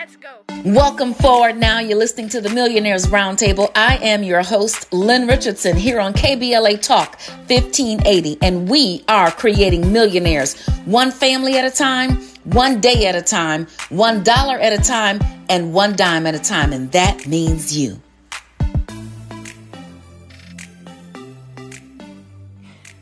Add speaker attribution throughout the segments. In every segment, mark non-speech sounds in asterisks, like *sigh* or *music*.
Speaker 1: Let's go.
Speaker 2: Welcome forward now. You're listening to the Millionaires Roundtable. I am your host, Lynn Richardson, here on KBLA Talk 1580, and we are creating millionaires one family at a time, one day at a time, one dollar at a time, and one dime at a time, and that means you.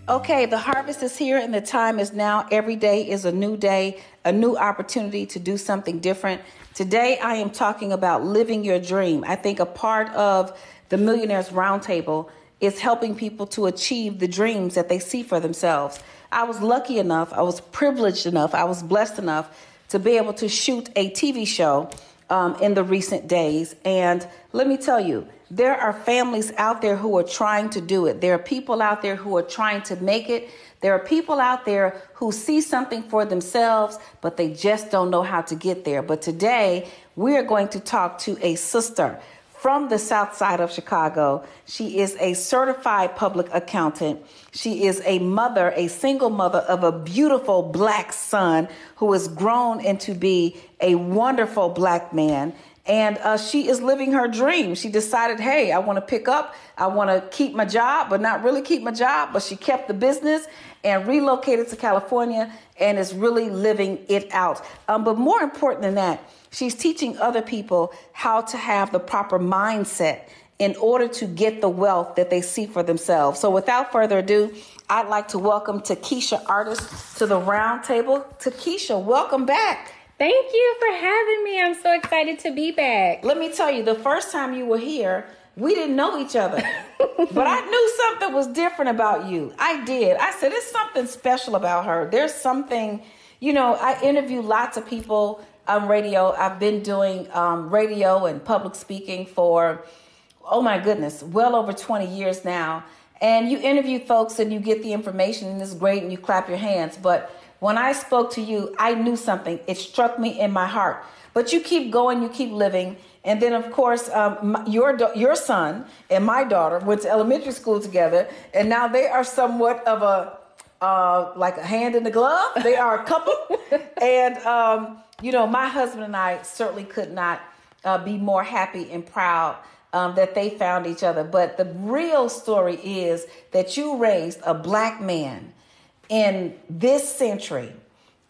Speaker 2: Okay, the harvest is here and the time is now. Every day is a new day, a new opportunity to do something different. Today, I am talking about living your dream. I think a part of the Millionaires Roundtable is helping people to achieve the dreams that they see for themselves. I was lucky enough, I was privileged enough, I was blessed enough to be able to shoot a TV show um, in the recent days. And let me tell you, there are families out there who are trying to do it. There are people out there who are trying to make it. There are people out there who see something for themselves, but they just don't know how to get there. But today, we are going to talk to a sister from the south side of Chicago. She is a certified public accountant. She is a mother, a single mother of a beautiful black son who has grown into be a wonderful black man and uh, she is living her dream. She decided, hey, I want to pick up, I want to keep my job, but not really keep my job. But she kept the business and relocated to California and is really living it out. Um, but more important than that, she's teaching other people how to have the proper mindset in order to get the wealth that they see for themselves. So without further ado, I'd like to welcome Takisha Artis to the round table. Takisha, welcome back.
Speaker 3: Thank you for having me. I'm so excited to be back.
Speaker 2: Let me tell you, the first time you were here, we didn't know each other. *laughs* but I knew something was different about you. I did. I said, there's something special about her. There's something, you know, I interview lots of people on radio. I've been doing um, radio and public speaking for, oh my goodness, well over 20 years now. And you interview folks and you get the information, and it's great, and you clap your hands. But when I spoke to you, I knew something. It struck me in my heart. But you keep going, you keep living. And then, of course, um, your, your son and my daughter went to elementary school together. And now they are somewhat of a, uh, like a hand in the glove. They are a couple. *laughs* and, um, you know, my husband and I certainly could not uh, be more happy and proud um, that they found each other. But the real story is that you raised a black man in this century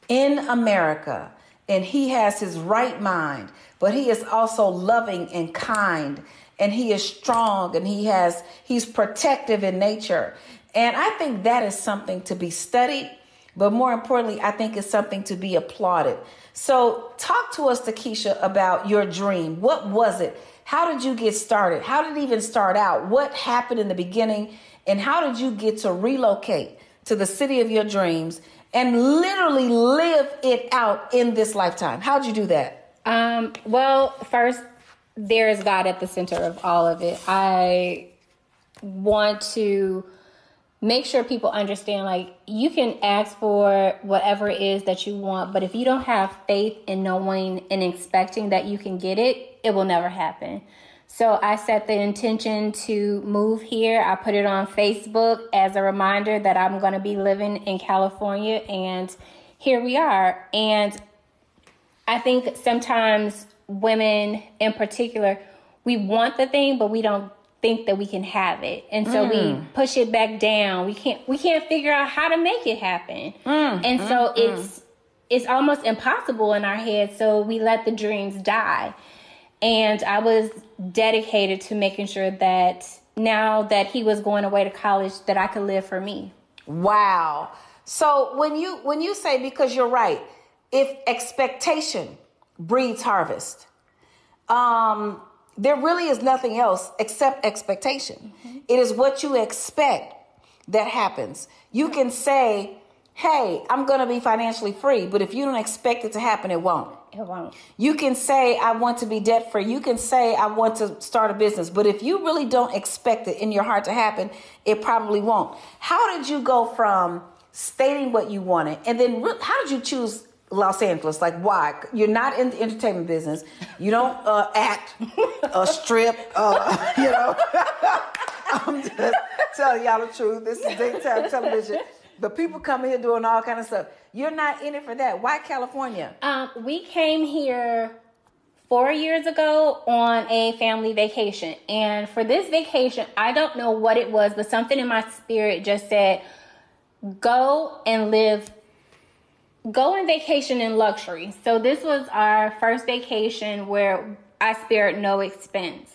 Speaker 2: in America, and he has his right mind, but he is also loving and kind, and he is strong, and he has he's protective in nature. And I think that is something to be studied, but more importantly, I think it's something to be applauded. So, talk to us, Takisha, about your dream. What was it? How did you get started? How did it even start out? What happened in the beginning? And how did you get to relocate? To the city of your dreams and literally live it out in this lifetime? How'd you do that?
Speaker 3: Um, well, first, there is God at the center of all of it. I want to make sure people understand like you can ask for whatever it is that you want, but if you don't have faith in knowing and expecting that you can get it, it will never happen. So I set the intention to move here. I put it on Facebook as a reminder that I'm going to be living in California, and here we are. And I think sometimes women in particular, we want the thing, but we don't think that we can have it and so mm. we push it back down we can't we can't figure out how to make it happen mm. and so mm. it's it's almost impossible in our head so we let the dreams die and I was dedicated to making sure that now that he was going away to college that I could live for me.
Speaker 2: Wow. So when you when you say because you're right, if expectation breeds harvest, um, there really is nothing else except expectation. Mm-hmm. It is what you expect that happens. You can say, "Hey, I'm going to be financially free," but if you don't expect it to happen, it won't.
Speaker 3: It won't.
Speaker 2: You can say, I want to be debt free. You can say, I want to start a business. But if you really don't expect it in your heart to happen, it probably won't. How did you go from stating what you wanted and then how did you choose Los Angeles? Like, why? You're not in the entertainment business. You don't uh, act, uh, strip, uh, *laughs* you know. *laughs* I'm just telling y'all the truth. This is daytime television. But people come here doing all kind of stuff. You're not in it for that. Why California?
Speaker 3: Um, we came here four years ago on a family vacation. And for this vacation, I don't know what it was, but something in my spirit just said, go and live, go on vacation in luxury. So this was our first vacation where I spared no expense.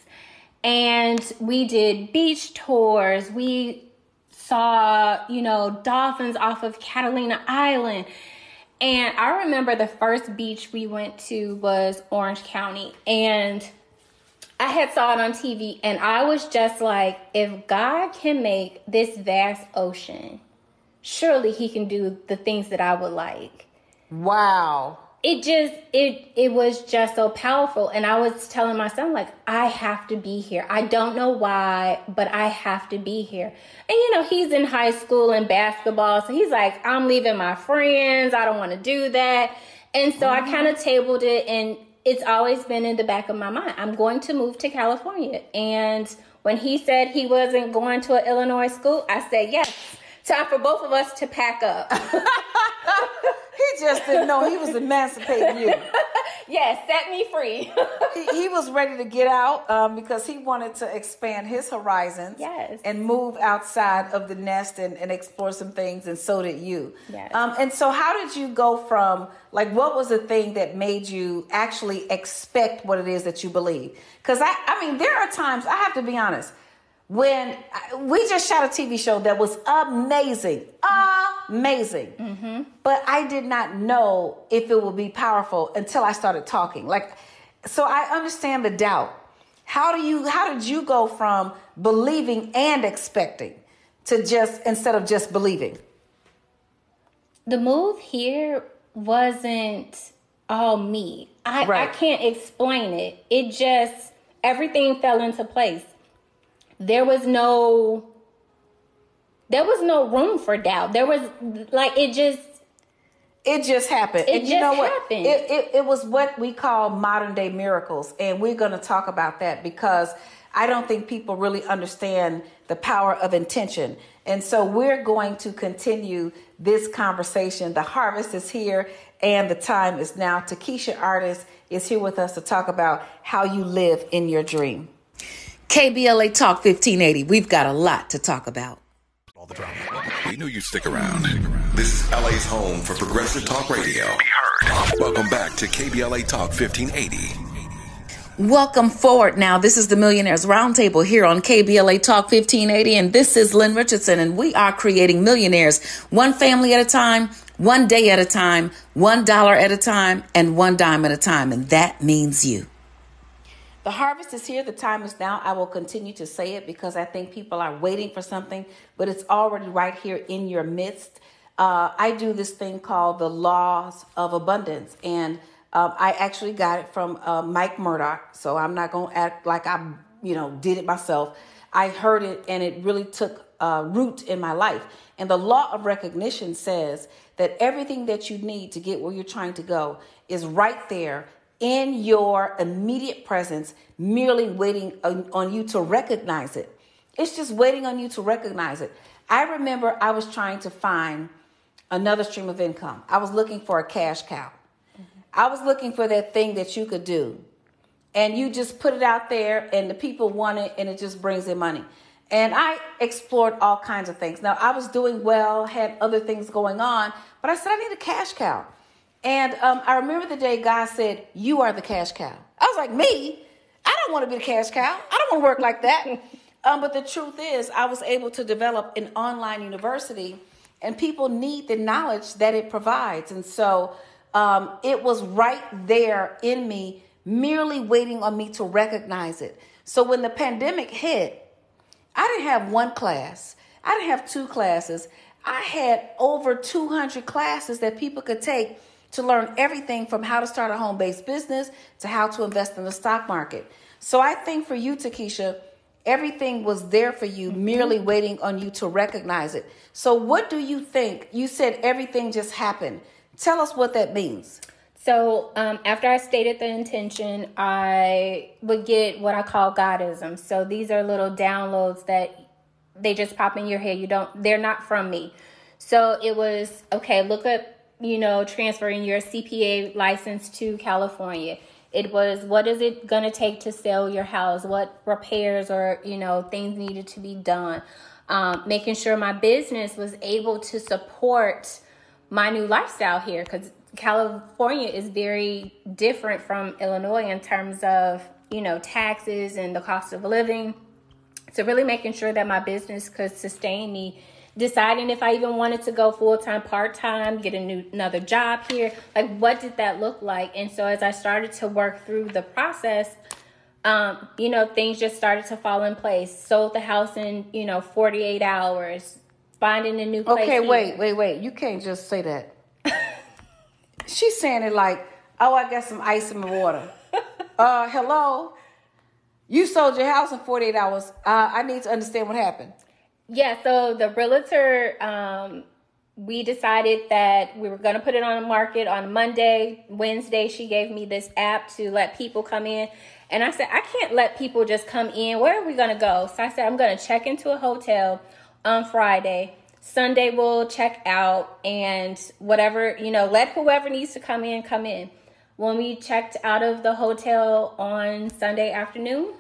Speaker 3: And we did beach tours. We saw, you know, dolphins off of Catalina Island. And I remember the first beach we went to was Orange County. And I had saw it on TV and I was just like, if God can make this vast ocean, surely he can do the things that I would like.
Speaker 2: Wow
Speaker 3: it just it it was just so powerful. And i was telling my son like i have to be here. I don't know why but i have to be here. And you know he's in high school and basketball so he's like i'm leaving my friends. I don't want to do that. And so mm-hmm. i kind of tabled it and it's always been in the back of my mind. I'm going to move to california. And when he said he wasn't going to an illinois school i said yes. Time for both of us to pack up *laughs* *laughs*
Speaker 2: he just didn't know he was emancipating you. *laughs*
Speaker 3: yes, set me free. *laughs*
Speaker 2: he, he, was ready to get out um, because he wanted to expand his horizons
Speaker 3: yes.
Speaker 2: and move outside of the nest and, and explore some things, and so did you.
Speaker 3: Yes.
Speaker 2: Um, and so, how did you go from like what was the thing that made you actually expect what it is that you believe? Because I, I mean, there are times I have to be honest when we just shot a TV show that was amazing, amazing. Mm-hmm. But I did not know if it would be powerful until I started talking. Like, so I understand the doubt. How do you? How did you go from believing and expecting to just instead of just believing?
Speaker 3: The move here wasn't all me. I, right. I can't explain it. It just everything fell into place there was no there was no room for doubt. There was like it just
Speaker 2: it just happened.
Speaker 3: It and you know what? Happened.
Speaker 2: It, it, it was what we call modern day miracles. And we're going to talk about that because I don't think people really understand the power of intention. And so we're going to continue this conversation. The harvest is here and the time is now. Takisha Artis is here with us to talk about how you live in your dream. KBLA Talk 1580. We've got a lot to talk about.
Speaker 1: All the drama. We knew you'd stick around. This is LA's home for progressive talk radio. Welcome back to KBLA Talk 1580.
Speaker 2: Welcome forward now. This is the Millionaires Roundtable here on KBLA Talk 1580, and this is Lynn Richardson, and we are creating millionaires one family at a time, one day at a time, one dollar at a time, and one dime at a time, and that means you. The harvest is here. The time is now. I will continue to say it because I think people are waiting for something, but it's already right here in your midst. Uh, I do this thing called the laws of abundance, and um, I actually got it from uh, Mike Murdock. So I'm not to act like I, you know, did it myself. I heard it, and it really took uh, root in my life. And the law of recognition says that everything that you need to get where you're trying to go is right there in your immediate presence, merely waiting on, on, you to recognize it. It's just waiting on you to recognize it. I remember I was trying to find another stream of income. I was looking for a cash cow. Mm-hmm. I was looking for that thing that you could do. And you just put it out there, and the people want it, and it just brings in money. And I explored all kinds of things. Now, I was doing well, had other things going on, but I said, I need a cash cow. And um, I remember the day God said, You are the cash cow. I was like, Me? I don't want to be the cash cow. I don't want to work like that. *laughs* um, but the truth is, I was able to develop an online university, and people need the knowledge that it provides. And so um, it was right there in me, merely waiting on me to recognize it. So when the pandemic hit, I didn't have one class, I didn't have two classes. I had over 200 classes that people could take to learn everything from how to start a home based business to how to invest in the stock market. So I think for you, Takisha, everything was there for you, mm-hmm. merely waiting on you to recognize it. So, what do you think? You said everything just happened. Tell us what that means.
Speaker 3: So, um, after I stated the intention, I would get what I call Godisms. So, these are little downloads that they just pop in your head. You don't, they're not from me. So, it was okay, look up you know, transferring your CPA license to California. It was what is it going to take to sell your house? What repairs or, you know, things needed to be done? Um, making sure my business was able to support my new lifestyle here because California is very different from Illinois in terms of, you know, taxes and the cost of living. So really making sure that my business could sustain me deciding if I even wanted to go full time, part time, get a new another job here. Like, what did that look like? And so, as I started to work through the process, um, you know, things just started to fall in place. Sold the house in you know 48 hours. Finding a new place.
Speaker 2: Okay,
Speaker 3: here.
Speaker 2: wait, wait, wait. You can't just say that. *laughs* She's saying it like, oh, I got some ice in my water. *laughs* uh, hello. You sold your house in 48 hours. Uh, I need to understand what happened.
Speaker 3: Yeah, so the realtor, um, we decided that we were going to put it on the market on Monday. Wednesday, she gave me this app to let people come in. And I said, I can't let people just come in. Where are we going to go? So I said, I'm going to check into a hotel on Friday. Sunday, we'll check out and whatever, you know, let whoever needs to come in, come in. When we checked out of the hotel on Sunday afternoon,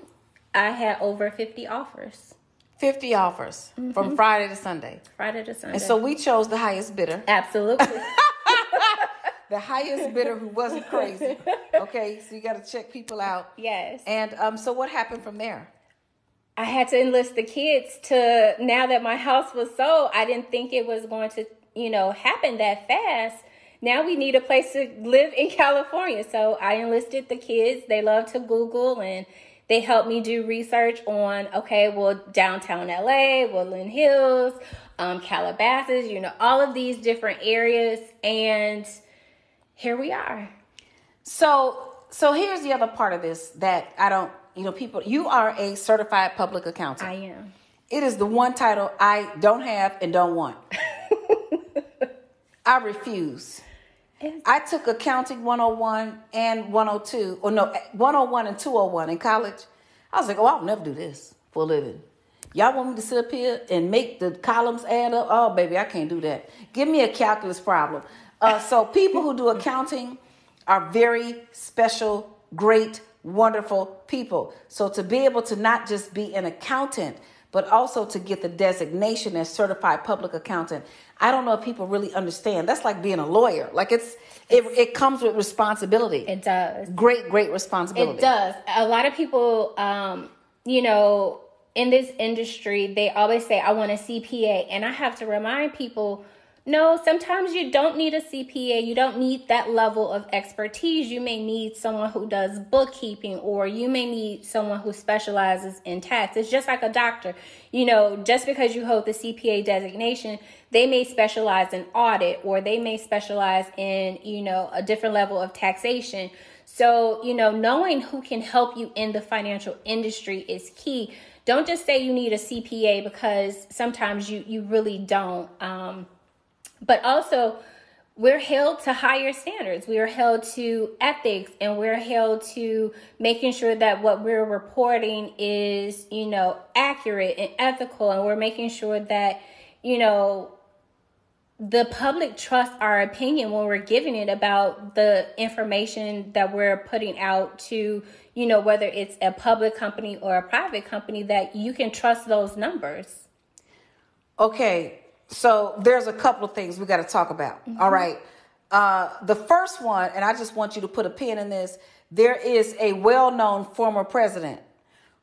Speaker 3: I had over 50 offers.
Speaker 2: 50 offers from Friday to Sunday.
Speaker 3: Friday to Sunday.
Speaker 2: And so we chose the highest bidder.
Speaker 3: Absolutely. *laughs*
Speaker 2: The highest bidder who wasn't crazy. Okay, so you got to check people out.
Speaker 3: yes.
Speaker 2: And um, so what happened from there?
Speaker 3: I had to enlist the kids to now that my house was sold, I didn't think it was going to, you know, happen that fast. Now we need a place to live in California. So I enlisted the kids. They love to Google and they helped me do research on, okay, well, downtown LA, Woodland Hills, um, Calabasas, you know, all of these different areas. And here we are.
Speaker 2: So, so here's the other part of this that I don't, you know, people, you are a certified public accountant.
Speaker 3: I am.
Speaker 2: It is the one title I don't have and don't want. *laughs* I refuse. I took accounting 101 and 102, or no, 101 and 201 in college. I was like, oh, I'll never do this for a living. Y'all want me to sit up here and make the columns add up? Oh, baby, I can't do that. Give me a calculus problem. Uh, so, people who do accounting are very special, great, wonderful people. So, to be able to not just be an accountant, but also to get the designation as certified public accountant. I don't know if people really understand. That's like being a lawyer. Like it's it, it comes with responsibility.
Speaker 3: It does.
Speaker 2: Great, great responsibility.
Speaker 3: It does. A lot of people, um, you know, in this industry, they always say, I want a CPA. And I have to remind people, no, sometimes you don't need a CPA. You don't need that level of expertise. You may need someone who does bookkeeping, or you may need someone who specializes in tax. It's just like a doctor. You know, just because you hold the CPA designation, they may specialize in audit, or they may specialize in, you know, a different level of taxation. So, you know, knowing who can help you in the financial industry is key. Don't just say you need a CPA because sometimes you you really don't. Um, but also we're held to higher standards. We are held to ethics and we're held to making sure that what we're reporting is, you know, accurate and ethical. And we're making sure that, you know, the public trusts our opinion when we're giving it about the information that we're putting out to, you know, whether it's a public company or a private company, that you can trust those numbers.
Speaker 2: Okay, so there's a couple of things we got to talk about. All right. Uh, the first one, and I just want you to put a pin in this. There is a well-known former president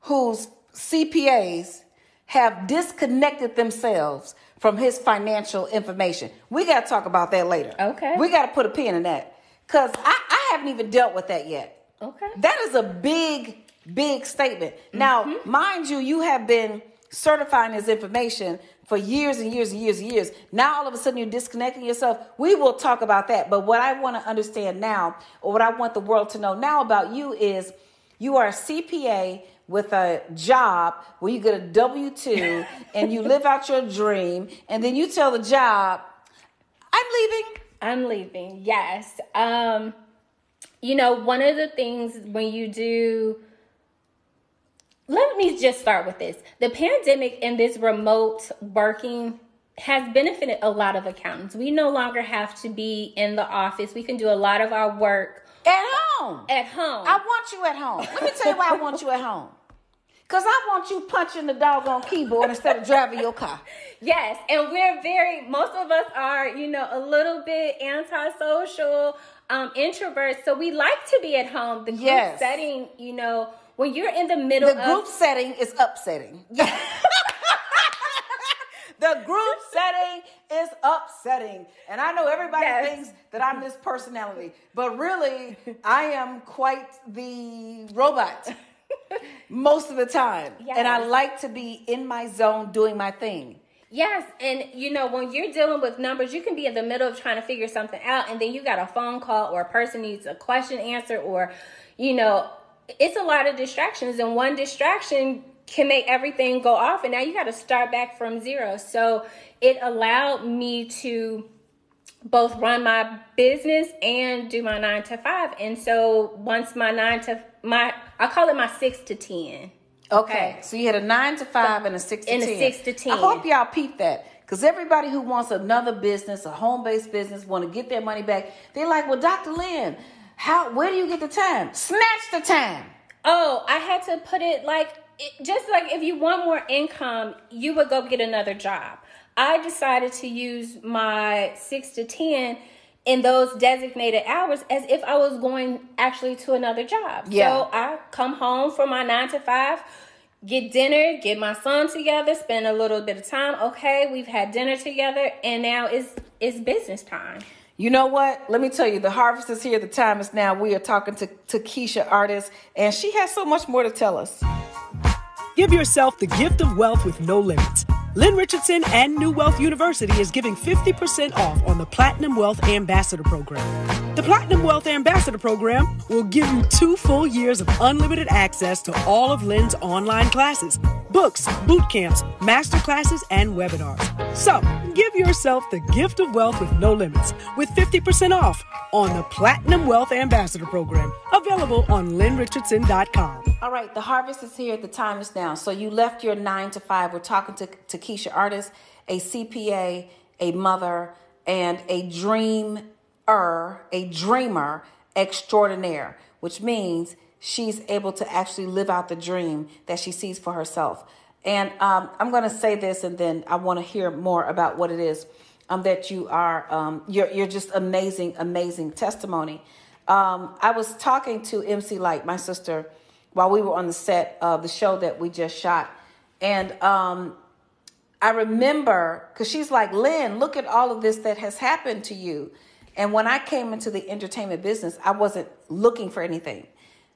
Speaker 2: whose CPAs have disconnected themselves from his financial information. We got to talk about that later.
Speaker 3: Okay.
Speaker 2: We got to put a pin in that because I, I haven't even dealt with that yet.
Speaker 3: Okay.
Speaker 2: That is a big, big statement. Now, mind you, you have been certifying this information for years and years and years and years. Now, all of a sudden, you're disconnecting yourself. We will talk about that. But what I want to understand now, or what I want the world to know now about you, is you are a CPA with a job where you get a W 2 *laughs* and you live out your dream, and then you tell the job, I'm leaving.
Speaker 3: I'm leaving. Yes. Um, you know, one of the things when you do let me just start with this. The pandemic and this remote working has benefited a lot of accountants. We no longer have to be in the office. We can do a lot of our work
Speaker 2: At home.
Speaker 3: At home.
Speaker 2: I want you at home. Let me tell you why I want you at home. Cause I want you punching the doggone keyboard instead of driving your car. *laughs*
Speaker 3: Yes, and we're very. Most of us are, you know, a little bit antisocial, um, introverts. So we like to be at home. The group
Speaker 2: Yes.
Speaker 3: setting, you know, when you're in the middle
Speaker 2: The
Speaker 3: of
Speaker 2: group setting is upsetting. *laughs* Yeah. the group setting is upsetting. And I know everybody
Speaker 3: Yes.
Speaker 2: thinks that I'm this personality, but really, I am quite the robot *laughs* most of the time. And I like to be in my zone doing my thing.
Speaker 3: Yes, and you know when you're dealing with numbers, you can be in the middle of trying to figure something out, and then you got a phone call or a person needs a question answered, or you know, it's a lot of distractions, and one distraction can make everything go off, and now you got to start back from zero. So it allowed me to both run my business and do my nine to five, and so once my nine to my I call it my six to ten.
Speaker 2: Okay. So you had a nine to five and a six to
Speaker 3: And a six to 10.
Speaker 2: I hope y'all peep that. Because everybody who wants another business, a home-based business, want to get their money back, they're like, well, Dr. Lynn, how where do you get the time? Snatch the time.
Speaker 3: Oh, I had to put it like it, just like if you want more income, you would go get another job. I decided to use my six to ten in those designated hours as if I was going actually to another job.
Speaker 2: Yeah.
Speaker 3: So I come home from my nine to five, get dinner, get my son together, spend a little bit of time. Okay, we've had dinner together, and now it's it's business time.
Speaker 2: You know what? Let me tell you, the harvest is here. The time is now. We are talking to, Takisha Artis, and she has so much more to tell us.
Speaker 4: Give yourself the gift of wealth with no limits. Lynn Richardson and New Wealth University is giving 50% off on the Platinum Wealth Ambassador Program. The Platinum Wealth Ambassador Program will give you two full years of unlimited access to all of Lynn's online classes, books, boot camps, master classes, and webinars. So, give yourself the gift of wealth with no limits with 50% off on the Platinum Wealth Ambassador Program, available on lynnrichardson.com.
Speaker 2: All right, the harvest is here. The time is now. So you left your nine to five. We're talking to, to Keisha Artis, a CPA, a mother, and a dreamer, a dreamer extraordinaire, which means she's able to actually live out the dream that she sees for herself. And um, I'm going to say this, and then I want to hear more about what it is um, that you are. Um, you're you're just amazing, amazing testimony. Um, I was talking to MC Lyte, my sister, while we were on the set of the show that we just shot, and um, I remember because she's like, Lynn, look at all of this that has happened to you. And when I came into the entertainment business, I wasn't looking for anything.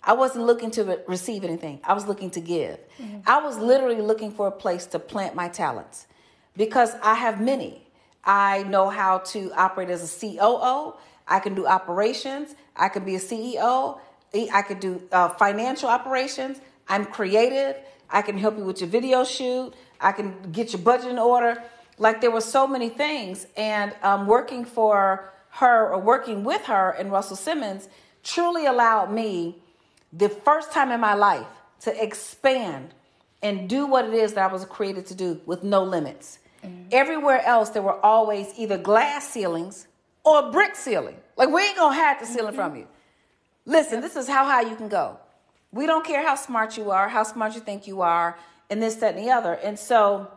Speaker 2: I wasn't looking to re- receive anything. I was looking to give. I was literally looking for a place to plant my talents because I have many. I know how to operate as a COO. I can do operations. I can be a CEO. I could do uh, financial operations. I'm creative. I can help you with your video shoot. I can get your budget in order. Like there were so many things, and um, working for her or working with her and Russell Simmons truly allowed me the first time in my life to expand and do what it is that I was created to do with no limits. Everywhere else, there were always either glass ceilings or brick ceiling. Like we ain't gonna hide the ceiling from you. Listen, this is how high you can go. We don't care how smart you are, how smart you think you are, and this, that, and the other. And so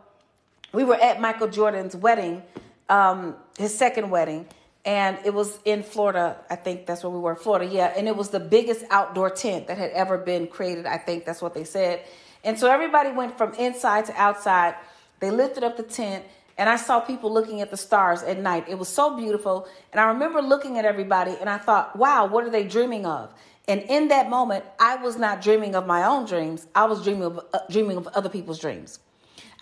Speaker 2: we were at Michael Jordan's wedding, um, his second wedding, and it was in Florida. I think that's where we were, Florida, yeah. And it was the biggest outdoor tent that had ever been created. I think that's what they said. And so everybody went from inside to outside. They lifted up the tent, and I saw people looking at the stars at night. It was so beautiful. And I remember looking at everybody, and I thought, wow, what are they dreaming of? And in that moment, I was not dreaming of my own dreams. I was dreaming of uh, dreaming of other people's dreams.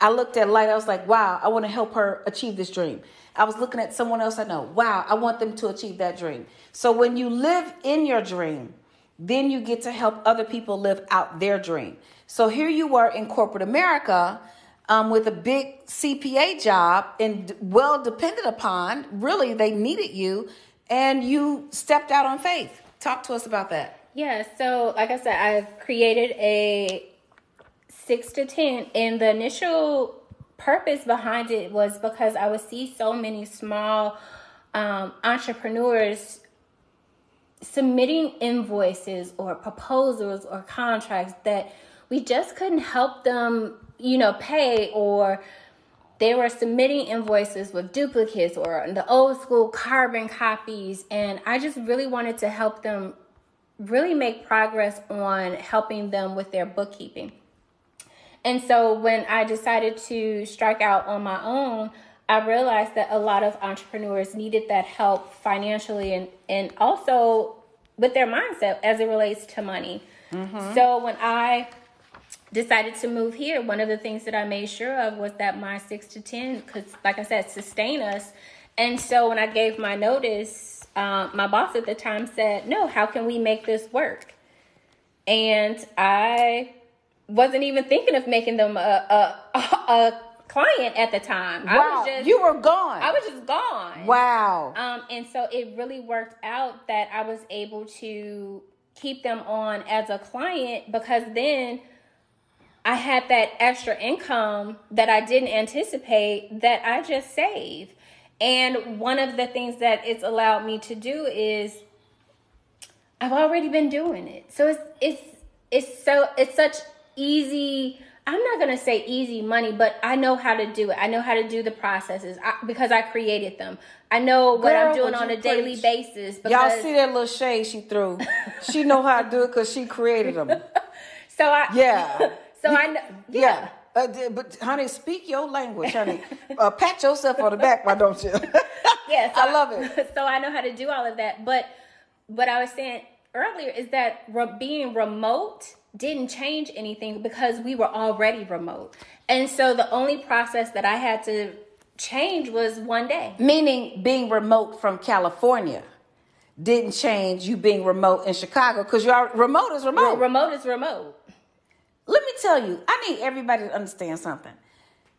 Speaker 2: I looked at Lyte. I was like, wow, I want to help her achieve this dream. I was looking at someone else I know. Wow, I want them to achieve that dream. So when you live in your dream, then you get to help other people live out their dream. So here you were in corporate America um, with a big CPA job and well depended upon. Really, they needed you, and you stepped out on faith. Talk to us about that.
Speaker 3: Yeah, so like I said, I've created a six to ten, and the initial purpose behind it was because I would see so many small um, entrepreneurs submitting invoices or proposals or contracts that we just couldn't help them, you know, pay or they were submitting invoices with duplicates or the old school carbon copies and I just really wanted to help them really make progress on helping them with their bookkeeping. And so when I decided to strike out on my own, I realized that a lot of entrepreneurs needed that help financially and, and also with their mindset as it relates to money. Mm-hmm. So when I decided to move here, one of the things that I made sure of was that my six to 10 could, like I said, sustain us. And so when I gave my notice, uh, my boss at the time said, No, how can we make this work? And I wasn't even thinking of making them a, a, a client at the time.
Speaker 2: Wow. I was just, you were gone.
Speaker 3: I was just gone.
Speaker 2: Wow.
Speaker 3: Um, and so it really worked out that I was able to keep them on as a client because then I had that extra income that I didn't anticipate that I just saved. And one of the things that it's allowed me to do is I've already been doing it. So it's it's it's so it's such easy I'm not gonna say easy money, but I know how to do it. I know how to do the processes I, because I created them. I know what Girl, I'm doing on a daily basis.
Speaker 2: Because... Y'all see that little shade she threw? *laughs* she know how to do it because she created them.
Speaker 3: so I
Speaker 2: yeah. *laughs*
Speaker 3: So you, I know yeah. yeah.
Speaker 2: Uh, but honey, speak your language, honey. uh, pat yourself on the back, why don't you? *laughs*
Speaker 3: yes,
Speaker 2: so I love it. *laughs*
Speaker 3: So I know how to do all of that. But what I was saying earlier is that re- being remote didn't change anything because we were already remote. And so the only process that I had to change was one day.
Speaker 2: Meaning being remote from California didn't change you being remote in Chicago because you're remote is remote. Well,
Speaker 3: remote is remote.
Speaker 2: Let me tell you, I need everybody to understand something.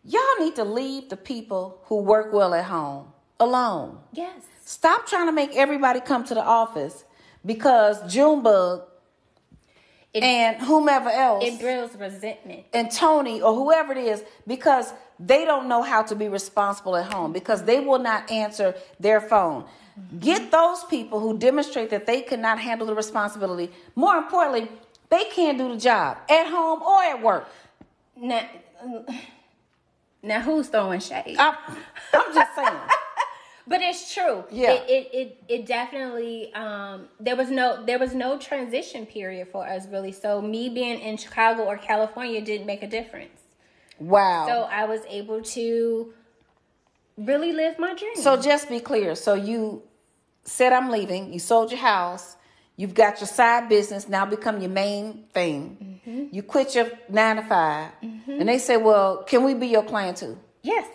Speaker 2: Y'all need to leave the people who work well at home alone.
Speaker 3: Yes.
Speaker 2: Stop trying to make everybody come to the office because Junebug it, and whomever else
Speaker 3: it builds resentment
Speaker 2: and tony or whoever it is because they don't know how to be responsible at home because they will not answer their phone mm-hmm. get those people who demonstrate that they cannot handle the responsibility more importantly they can't do the job at home or at work
Speaker 3: now, now who's throwing shade
Speaker 2: I'm, I'm just saying *laughs*
Speaker 3: but it's true.
Speaker 2: Yeah.
Speaker 3: It it it, it definitely um, there was no there was no transition period for us really. So me being in Chicago or California didn't make a difference.
Speaker 2: Wow.
Speaker 3: So I was able to really live my dream.
Speaker 2: So just be clear. So you said I'm leaving. You sold your house. You've got your side business now become your main thing. Mm-hmm. You quit your nine to 5 mm-hmm. and they say, "Well, can we be your client too?"
Speaker 3: Yes,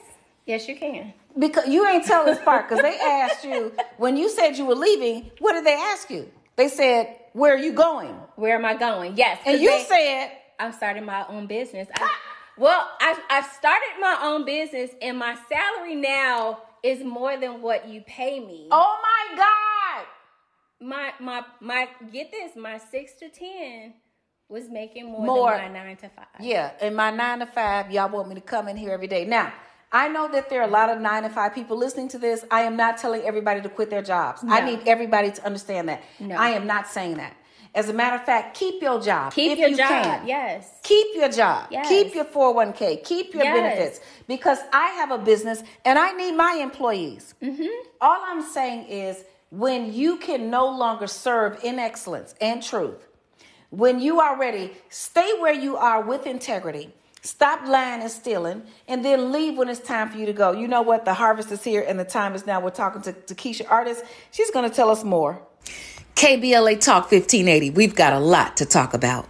Speaker 3: yes, you can.
Speaker 2: Because you ain't tell this part because they asked you when you said you were leaving. What did they ask you? They said, "Where are you going?"
Speaker 3: Where am I going? Yes,
Speaker 2: and you
Speaker 3: they,
Speaker 2: said,
Speaker 3: "I'm starting my own business." I, well, I I started my own business, and my salary now is more than what you pay me.
Speaker 2: Oh my god!
Speaker 3: My my my get this, my six to ten was making more, more than my nine to five.
Speaker 2: Yeah, and my nine to five, y'all want me to come in here every day now. I know that there are a lot of nine to five people listening to this. I am not telling everybody to quit their jobs. No. I need everybody to understand that. No. I am not saying that. As a matter of fact, keep your job.
Speaker 3: Keep your job. Can. Yes.
Speaker 2: Keep your job. Yes. Keep your 401k. Keep your yes. benefits. Because I have a business and I need my employees. Mm-hmm. All I'm saying is when you can no longer serve in excellence and truth, when you are ready, stay where you are with integrity Stop lying and stealing, and then leave when it's time for you to go. You know what? The harvest is here, and the time is now. We're talking to, Takisha Artis. She's going to tell us more. KBLA Talk 1580. We've got a lot to talk about.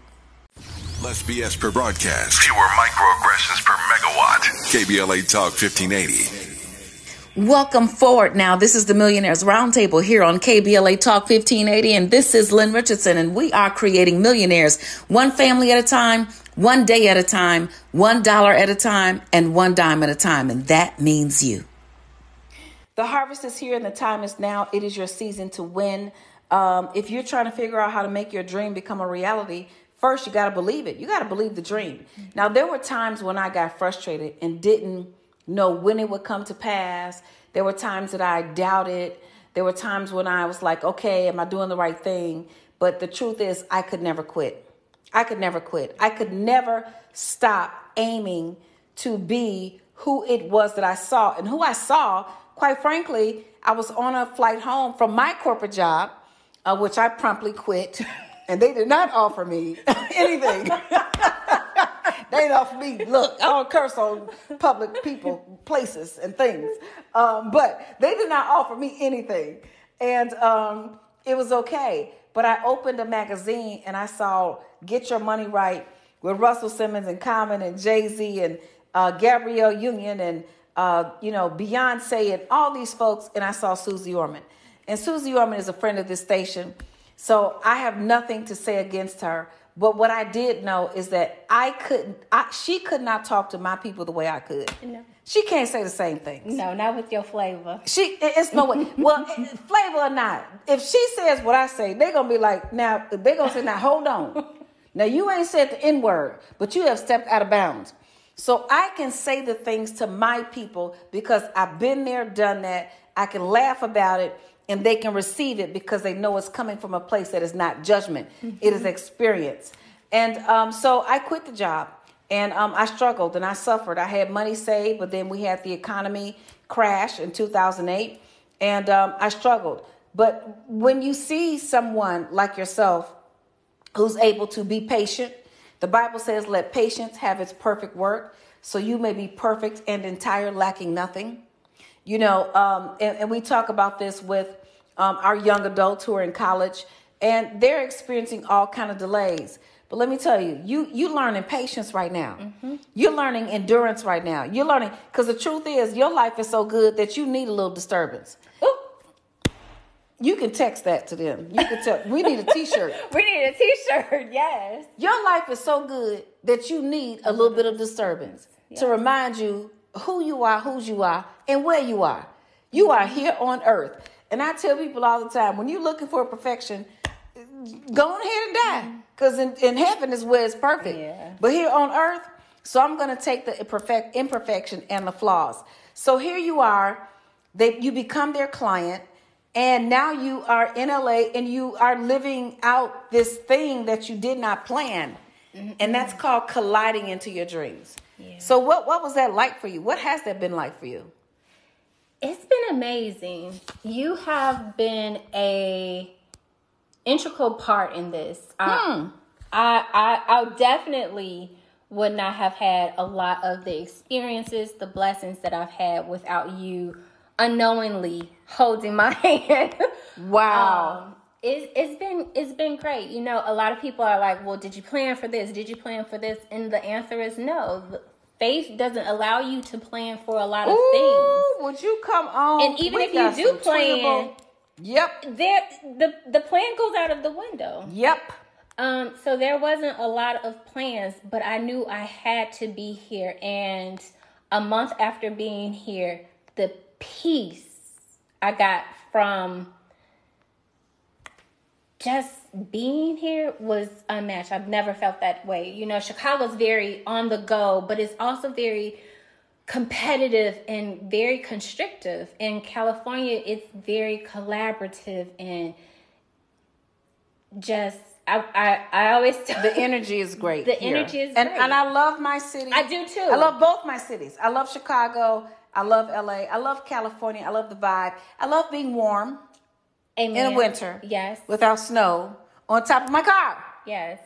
Speaker 1: Less BS per broadcast. Fewer microaggressions per megawatt. KBLA Talk 1580.
Speaker 2: Welcome forward now. This is the Millionaires Roundtable here on KBLA Talk 1580, and this is Lynn Richardson, and we are creating millionaires one family at a time, one day at a time, one dollar at a time, and one dime at a time, and that means you. The harvest is here, and the time is now. It is your season to win. Um, if you're trying to figure out how to make your dream become a reality, first you got to believe it. You got to believe the dream. Now, there were times when I got frustrated and didn't know when it would come to pass. There were times that I doubted There were times when I was like, okay, am I doing the right thing? But the truth is, I could never quit. I could never quit. I could never stop aiming to be who it was that I saw. And who I saw, quite frankly, I was on a flight home from my corporate job, uh, which I promptly quit, *laughs* and they did not offer me *laughs* anything. *laughs* they didn't offer me, look, I don't curse on public people, places, and things. Um, but they did not offer me anything. And um, it was okay. But I opened a magazine and I saw Get Your Money Right with Russell Simmons and Common and Jay Z and uh, Gabrielle Union and uh, you know Beyonce and all these folks, and I saw Suze Orman. And Suze Orman is a friend of this station, so I have nothing to say against her. But what I did know is that I couldn't. I, she could not talk to my people the way I could.
Speaker 3: No.
Speaker 2: She can't say the same things.
Speaker 3: No, not with your flavor.
Speaker 2: She, it's no way. *laughs* Well, flavor or not, if she says what I say, they're gonna be like, now they're gonna say, now hold on. *laughs* Now you ain't said the N word, but you have stepped out of bounds. So I can say the things to my people because I've been there, done that. I can laugh about it and they can receive it because they know it's coming from a place that is not judgment, mm-hmm. it is experience. And um, so I quit the job and um, I struggled and I suffered. I had money saved, but then we had the economy crash in 2008 and um, I struggled. But when you see someone like yourself who's able to be patient. The Bible says, let patience have its perfect work, so you may be perfect and entire, lacking nothing. You know, um, and, and, we talk about this with um, our young adults who are in college, and they're experiencing all kind of delays. But let me tell you, you you learning patience right now. Mm-hmm. You're learning endurance right now. You're learning because the truth is, your life is so good that you need a little disturbance. Ooh, you can text that to them. You can tell. we need a T-shirt. *laughs*
Speaker 3: we need a T-shirt. Yes.
Speaker 2: Your life is so good that you need a little bit of disturbance yes. to remind you who you are, whose you are, and where you are. You are here on earth. And I tell people all the time, when you're looking for perfection, go ahead and die. Because in, in heaven is where it's perfect. Yeah. But here on earth, so I'm going to take the imperfect, imperfection and the flaws. So here you are, they, you become their client and now you are in LA and you are living out this thing that you did not plan. Mm-hmm. And that's called colliding into your dreams. Yeah. So what what was that like for you? What has that been like for you?
Speaker 3: It's been amazing. You have been a integral part in this. Hmm. I, I, I I definitely would not have had a lot of the experiences, the blessings that I've had without you unknowingly holding my *laughs* hand.
Speaker 2: Wow. Um,
Speaker 3: it's, it's been it's been great. You know, a lot of people are like, "Well, did you plan for this? Did you plan for this?" And the answer is no. Faith doesn't allow you to plan for a lot of Ooh,
Speaker 2: things. Would you come on?
Speaker 3: And even we if you do plan,
Speaker 2: yep,
Speaker 3: there the the plan goes out of the window.
Speaker 2: Yep.
Speaker 3: Um, so there wasn't a lot of plans, but I knew I had to be here. And a month after being here, the peace I got from just being here was unmatched. I've never felt that way. You know, Chicago's very on the go, but it's also very competitive and very constrictive. In California, it's very collaborative and just I, I, I always tell *laughs*
Speaker 2: the energy is great.
Speaker 3: The here. energy is
Speaker 2: and,
Speaker 3: great.
Speaker 2: And I love my city.
Speaker 3: I do too.
Speaker 2: I love both my cities. I love Chicago I love LA. I love California. I love the vibe. I love being warm Amen. in the winter.
Speaker 3: Yes.
Speaker 2: Without snow on top of my car.
Speaker 3: Yes.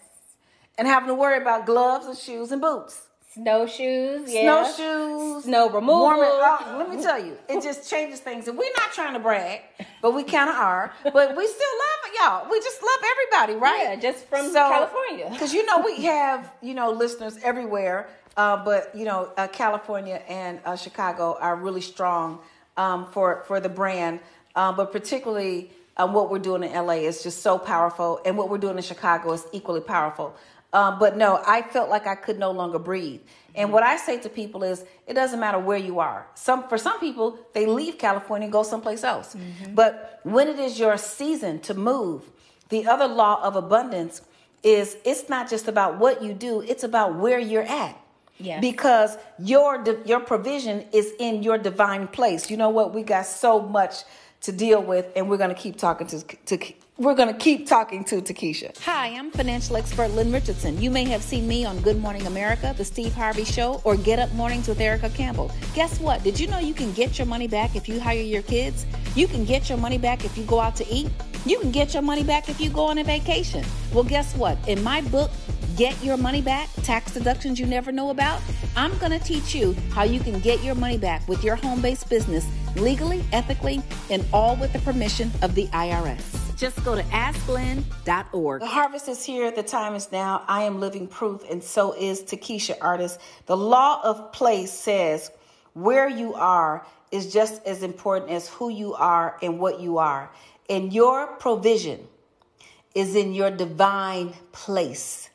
Speaker 2: And having to worry about gloves and shoes and boots.
Speaker 3: Snowshoes, yeah.
Speaker 2: Snowshoes.
Speaker 3: Snow removal. Warm
Speaker 2: oh, let me tell you, it just changes things. And we're not trying to brag, but we kind of are. But we still love y'all. We just love everybody, right?
Speaker 3: Yeah, just from so, California.
Speaker 2: Because you know we have you know listeners everywhere, uh, but you know, uh, California and uh, Chicago are really strong um, for for the brand. Uh, but particularly, uh, what we're doing in LA is just so powerful, and what we're doing in Chicago is equally powerful. Um, but no, I felt like I could no longer breathe. And what I say to people is, it doesn't matter where you are. Some for some people, they leave California and go someplace else. Mm-hmm. But when it is your season to move, the other law of abundance is it's not just about what you do; it's about where you're at.
Speaker 3: Yes.
Speaker 2: Because your your provision is in your divine place. You know what? We got so much to deal with, and we're going to keep talking to, to we're going to keep talking to Takisha.
Speaker 5: Hi, I'm financial expert Lynn Richardson. You may have seen me on Good Morning America, The Steve Harvey Show, or Get Up Mornings with Erica Campbell. Guess what? Did you know you can get your money back if you hire your kids? You can get your money back if you go out to eat? You can get your money back if you go on a vacation. Well, guess what? In my book, Get Your Money Back Tax Deductions You Never Know About, I'm going to teach you how you can get your money back with your home based business legally, ethically, and all with the permission of the IRS. Just go to asklynn.org.
Speaker 2: The harvest is here. The time is now. I am living proof, and so is Takisha Artis. The law of place says where you are is just as important as who you are and what you are. And your provision is in your divine place.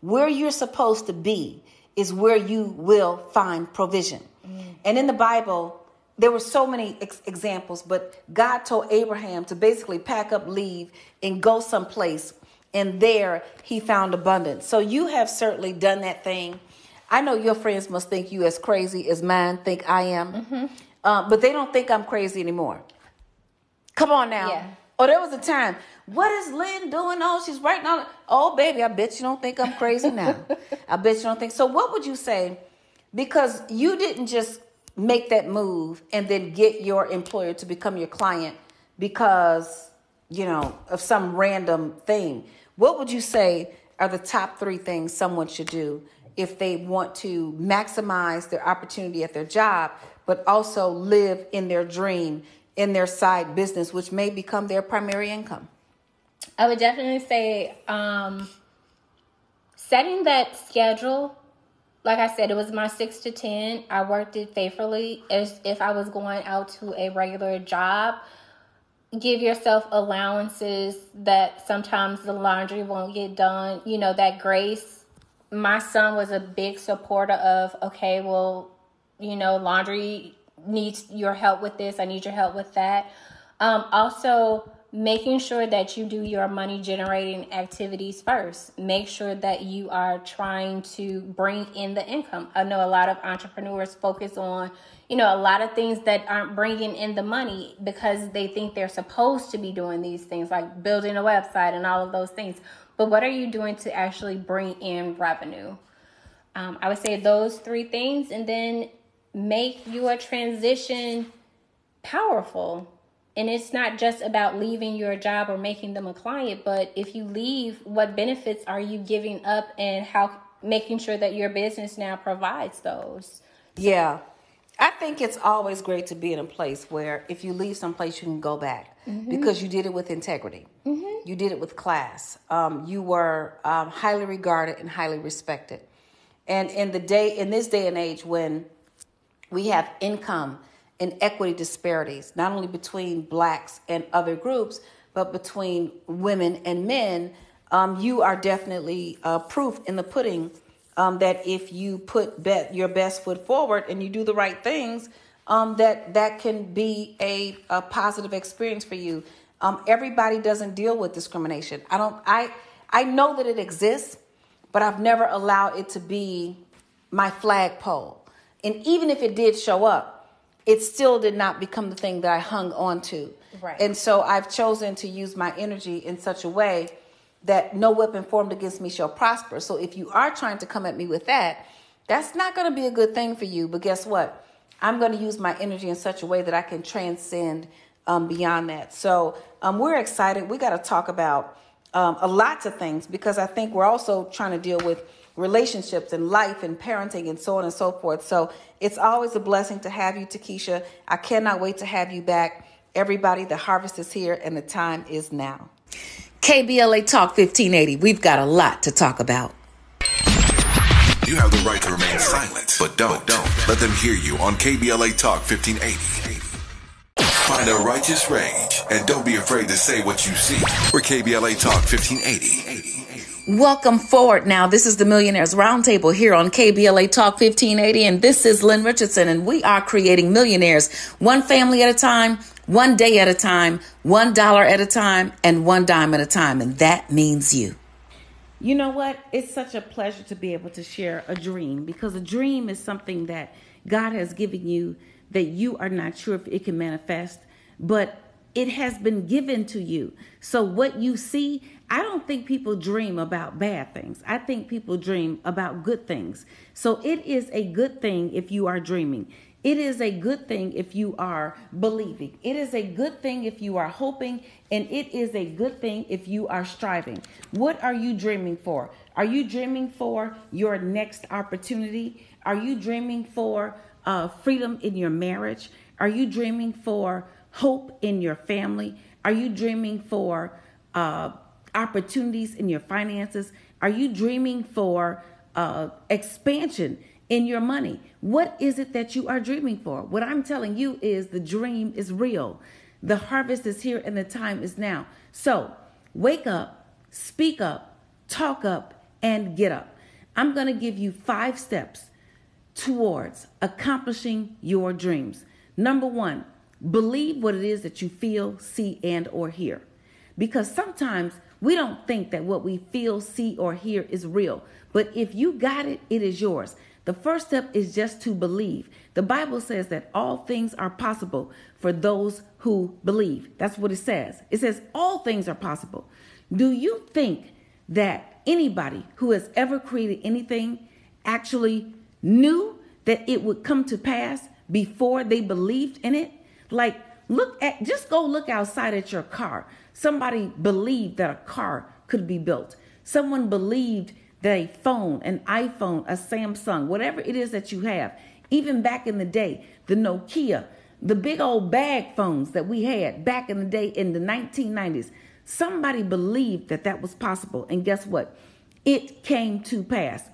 Speaker 2: Where you're supposed to be is where you will find provision. Mm. And in the Bible, there were so many ex- examples, but God told Abraham to basically pack up, leave, and go someplace. And there he found abundance. So you have certainly done that thing. I know your friends must think you as crazy as mine think I am, mm-hmm. uh, but they don't think I'm crazy anymore. Come on now. Yeah. Oh, there was a time. What is Lynn doing? Oh, she's writing on. Oh, baby, I bet you don't think I'm crazy now. *laughs* I bet you don't think. So, what would you say? Because you didn't just make that move and then get your employer to become your client because, you know, of some random thing. What would you say are the top three things someone should do if they want to maximize their opportunity at their job, but also live in their dream in their side business, which may become their primary income?
Speaker 3: I would definitely say um, setting that schedule like I said, it was my six to ten. I worked it faithfully as if I was going out to a regular job. Give yourself allowances that sometimes the laundry won't get done. You know, that grace. My son was a big supporter of, okay, well, you know, laundry needs your help with this. I need your help with that. Um, also, making sure that you do your money generating activities first. Make sure that you are trying to bring in the income. I know a lot of entrepreneurs focus on, you know, a lot of things that aren't bringing in the money because they think they're supposed to be doing these things like building a website and all of those things. But what are you doing to actually bring in revenue? Um, I would say those three things and then make your transition powerful and it's not just about leaving your job or making them a client but if you leave what benefits are you giving up and how making sure that your business now provides those?
Speaker 2: Yeah. I think it's always great to be in a place where if you leave someplace you can go back mm-hmm. because you did it with integrity. Mm-hmm. you did it with class. Um, you were um, highly regarded and highly respected. And in the day in this day and age when we have income and equity disparities, not only between blacks and other groups, but between women and men, um, you are definitely uh, proof in the pudding um, that if you put bet your best foot forward and you do the right things, um, that that can be a, a positive experience for you. Um, everybody doesn't deal with discrimination. I don't. I I know that it exists, but I've never allowed it to be my flagpole. And even if it did show up, it still did not become the thing that I hung on to. Right. And so I've chosen to use my energy in such a way that no weapon formed against me shall prosper. So if you are trying to come at me with that, that's not going to be a good thing for you. But guess what? I'm going to use my energy in such a way that I can transcend um, beyond that. So um, we're excited. We got to talk about um, a lot of things because I think we're also trying to deal with relationships and life and parenting and so on and so forth. So it's always a blessing to have you, Takisha. I cannot wait to have you back. Everybody, the harvest is here and the time is now. KBLA Talk 1580. We've got a lot to talk about.
Speaker 1: You have the right to remain silent, but don't, don't let them hear you on KBLA Talk 1580. Find a righteous rage and don't be afraid to say what you see. We're KBLA Talk 1580.
Speaker 2: Welcome forward now. This is the Millionaires Roundtable here on KBLA Talk 1580, and this is Lynn Richardson, and we are creating millionaires one family at a time, one day at a time, one dollar at a time, and one dime at a time, and that means you. You know what? It's such a pleasure to be able to share a dream because a dream is something that God has given you that you are not sure if it can manifest, but it has been given to you. So what you see, I don't think people dream about bad things. I think people dream about good things. So it is a good thing if you are dreaming. It is a good thing if you are believing. It is a good thing if you are hoping. And it is a good thing if you are striving. What are you dreaming for? Are you dreaming for your next opportunity? Are you dreaming for uh, freedom in your marriage? Are you dreaming for hope in your family? Are you dreaming for uh, opportunities in your finances? Are you dreaming for uh, expansion in your money? What is it that you are dreaming for? What I'm telling you is the dream is real. The harvest is here and the time is now. So wake up, speak up, talk up, and get up. I'm going to give you five steps towards accomplishing your dreams. Number one, believe what it is that you feel, see, and or hear. Because sometimes we don't think that what we feel, see, or hear is real. But if you got it, it is yours. The first step is just to believe. The Bible says that all things are possible for those who believe. That's what it says. It says all things are possible. Do you think that anybody who has ever created anything actually knew that it would come to pass before they believed in it? Like, look at, just go look outside at your car. Somebody believed that a car could be built. Someone believed that a phone, an iPhone, a Samsung, whatever it is that you have, even back in the day, the Nokia, the big old bag phones that we had back in the day in the 1990s, somebody believed that that was possible. And guess what? It came to pass.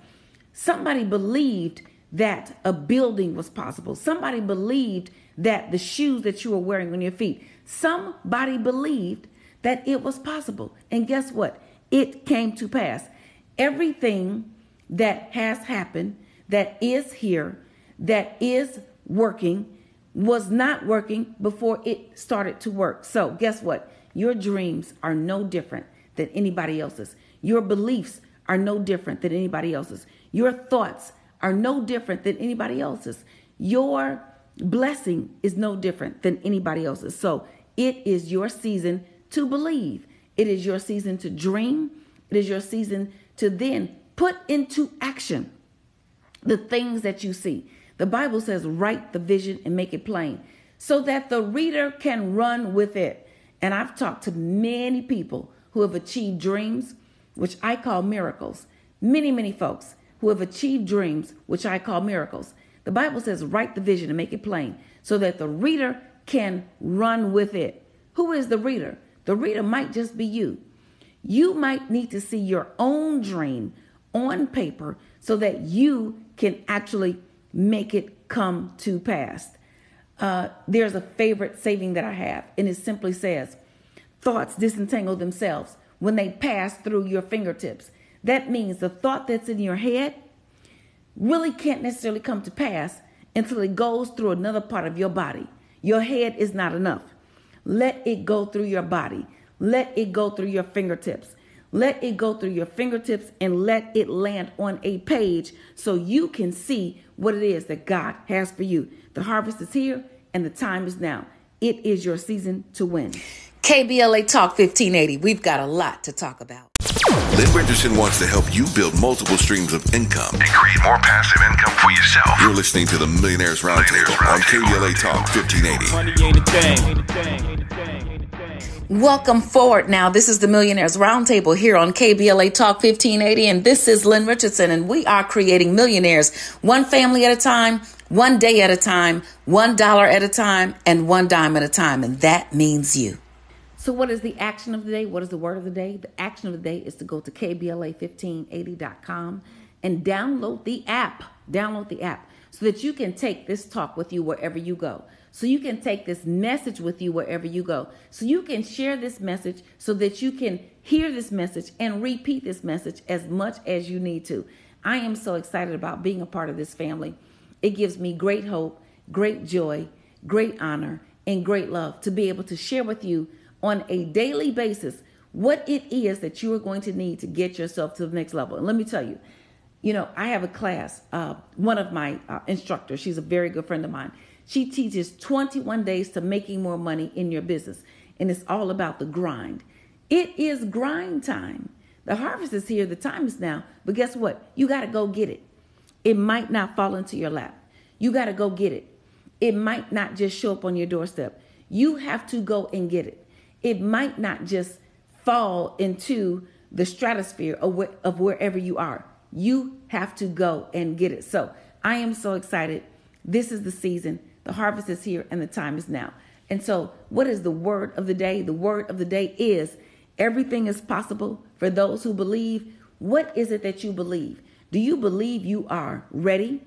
Speaker 2: Somebody believed that a building was possible. Somebody believed that the shoes that you were wearing on your feet, somebody believed that it was possible. And guess what? It came to pass everything that has happened, that is here, that is working, was not working before it started to work. So, guess what? Your dreams are no different than anybody else's. Your beliefs are no different than anybody else's. Your thoughts are no different than anybody else's. Your blessing is no different than anybody else's. So, it is your season to believe. It is your season to dream. It is your season to then put into action the things that you see. The Bible says, write the vision and make it plain so that the reader can run with it. And I've talked to many people who have achieved dreams, which I call miracles. Many, many folks who have achieved dreams, which I call miracles. The Bible says, write the vision and make it plain so that the reader can run with it. Who is the reader? The reader might just be you. You might need to see your own dream on paper so that you can actually make it come to pass. Uh, there's a favorite saving that I have, and it simply says, Thoughts disentangle themselves when they pass through your fingertips. That means the thought that's in your head really can't necessarily come to pass until it goes through another part of your body. Your head is not enough. Let it go through your body. Let it go through your fingertips. Let it go through your fingertips and let it land on a page so you can see what it is that God has for you. The harvest is here and the time is now. It is your season to win. KBLA Talk 1580. We've got a lot to talk about.
Speaker 1: Lynn Richardson wants to help you build multiple streams of income and create more passive income for yourself. You're listening to the Millionaires Roundtable on KBLA Talk 1580. Money ain't a
Speaker 2: thing. Welcome forward now. This is the Millionaires Roundtable here on KBLA Talk 1580, and this is Lynn Richardson, and we are creating millionaires one family at a time, one day at a time, one dollar at a time, and one dime at a time, and that means you. So, what is the action of the day? What is the word of the day? The action of the day is to go to KBLA1580.com and download the app. Download the app so that you can take this talk with you wherever you go so you can take this message with you wherever you go. So you can share this message so that you can hear this message and repeat this message as much as you need to. I am so excited about being a part of this family. It gives me great hope, great joy, great honor, and great love to be able to share with you on a daily basis what it is that you are going to need to get yourself to the next level. And let me tell you, you know, I have a class, uh, one of my uh, instructors, she's a very good friend of mine she teaches 21 days to making more money in your business. and it's all about the grind. It is grind time. The harvest is here, the time is now. But guess what? You got to go get it. It might not fall into your lap. You got to go get it. It might not just show up on your doorstep. You have to go and get it. It might not just fall into the stratosphere of, of wherever you are. You have to go and get it. So I am so excited. This is the season. The harvest is here and the time is now. And so, what is the word of the day? The word of the day is everything is possible for those who believe. What is it that you believe? Do you believe you are ready?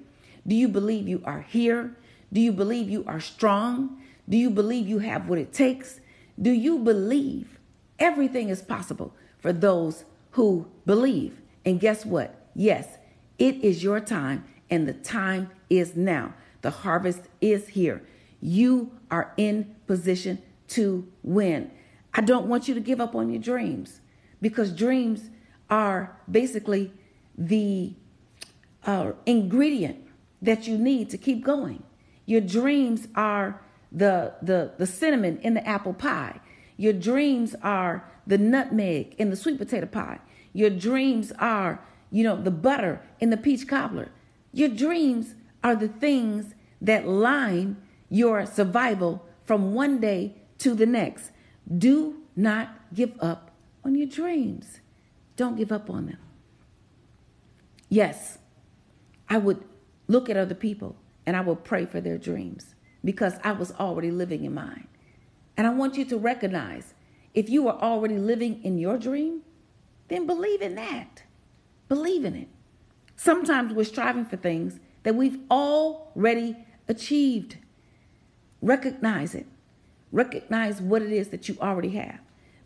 Speaker 2: Do you believe you are here? Do you believe you are strong? Do you believe you have what it takes? Do you believe everything is possible for those who believe? And guess what? Yes, it is your time, and the time is now. The harvest is here. You are in position to win. I don't want you to give up on your dreams because dreams are basically the uh, ingredient that you need to keep going. Your dreams are the, the, the cinnamon in the apple pie. Your dreams are the nutmeg in the sweet potato pie. Your dreams are you know, the butter in the peach cobbler. Your dreams are the things that line your survival from one day to the next. Do not give up on your dreams. Don't give up on them. Yes, I would look at other people and I would pray for their dreams because I was already living in mine. And I want you to recognize if you are already living in your dream, then believe in that. Believe in it. Sometimes we're striving for things that we've already achieved. Recognize it. Recognize what it is that you already have.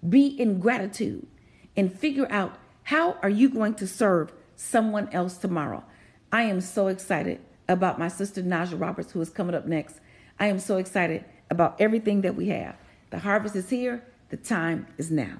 Speaker 2: Be in gratitude and figure out how are you going to serve someone else tomorrow. I am so excited about my sister Najah Roberts who is coming up next. I am so excited about everything that we have. The harvest is here. The time is now.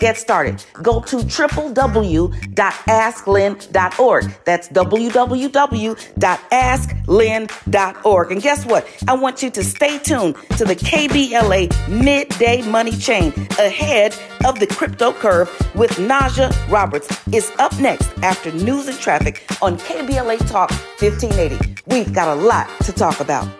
Speaker 5: get started. Go to www.asklynn.org. That's www.asklynn.org. And guess what? I want you to stay tuned to the KBLA Midday Money Chain ahead of the crypto curve with Najah Roberts is up next after news and traffic on KBLA Talk 1580. We've got a lot to talk about.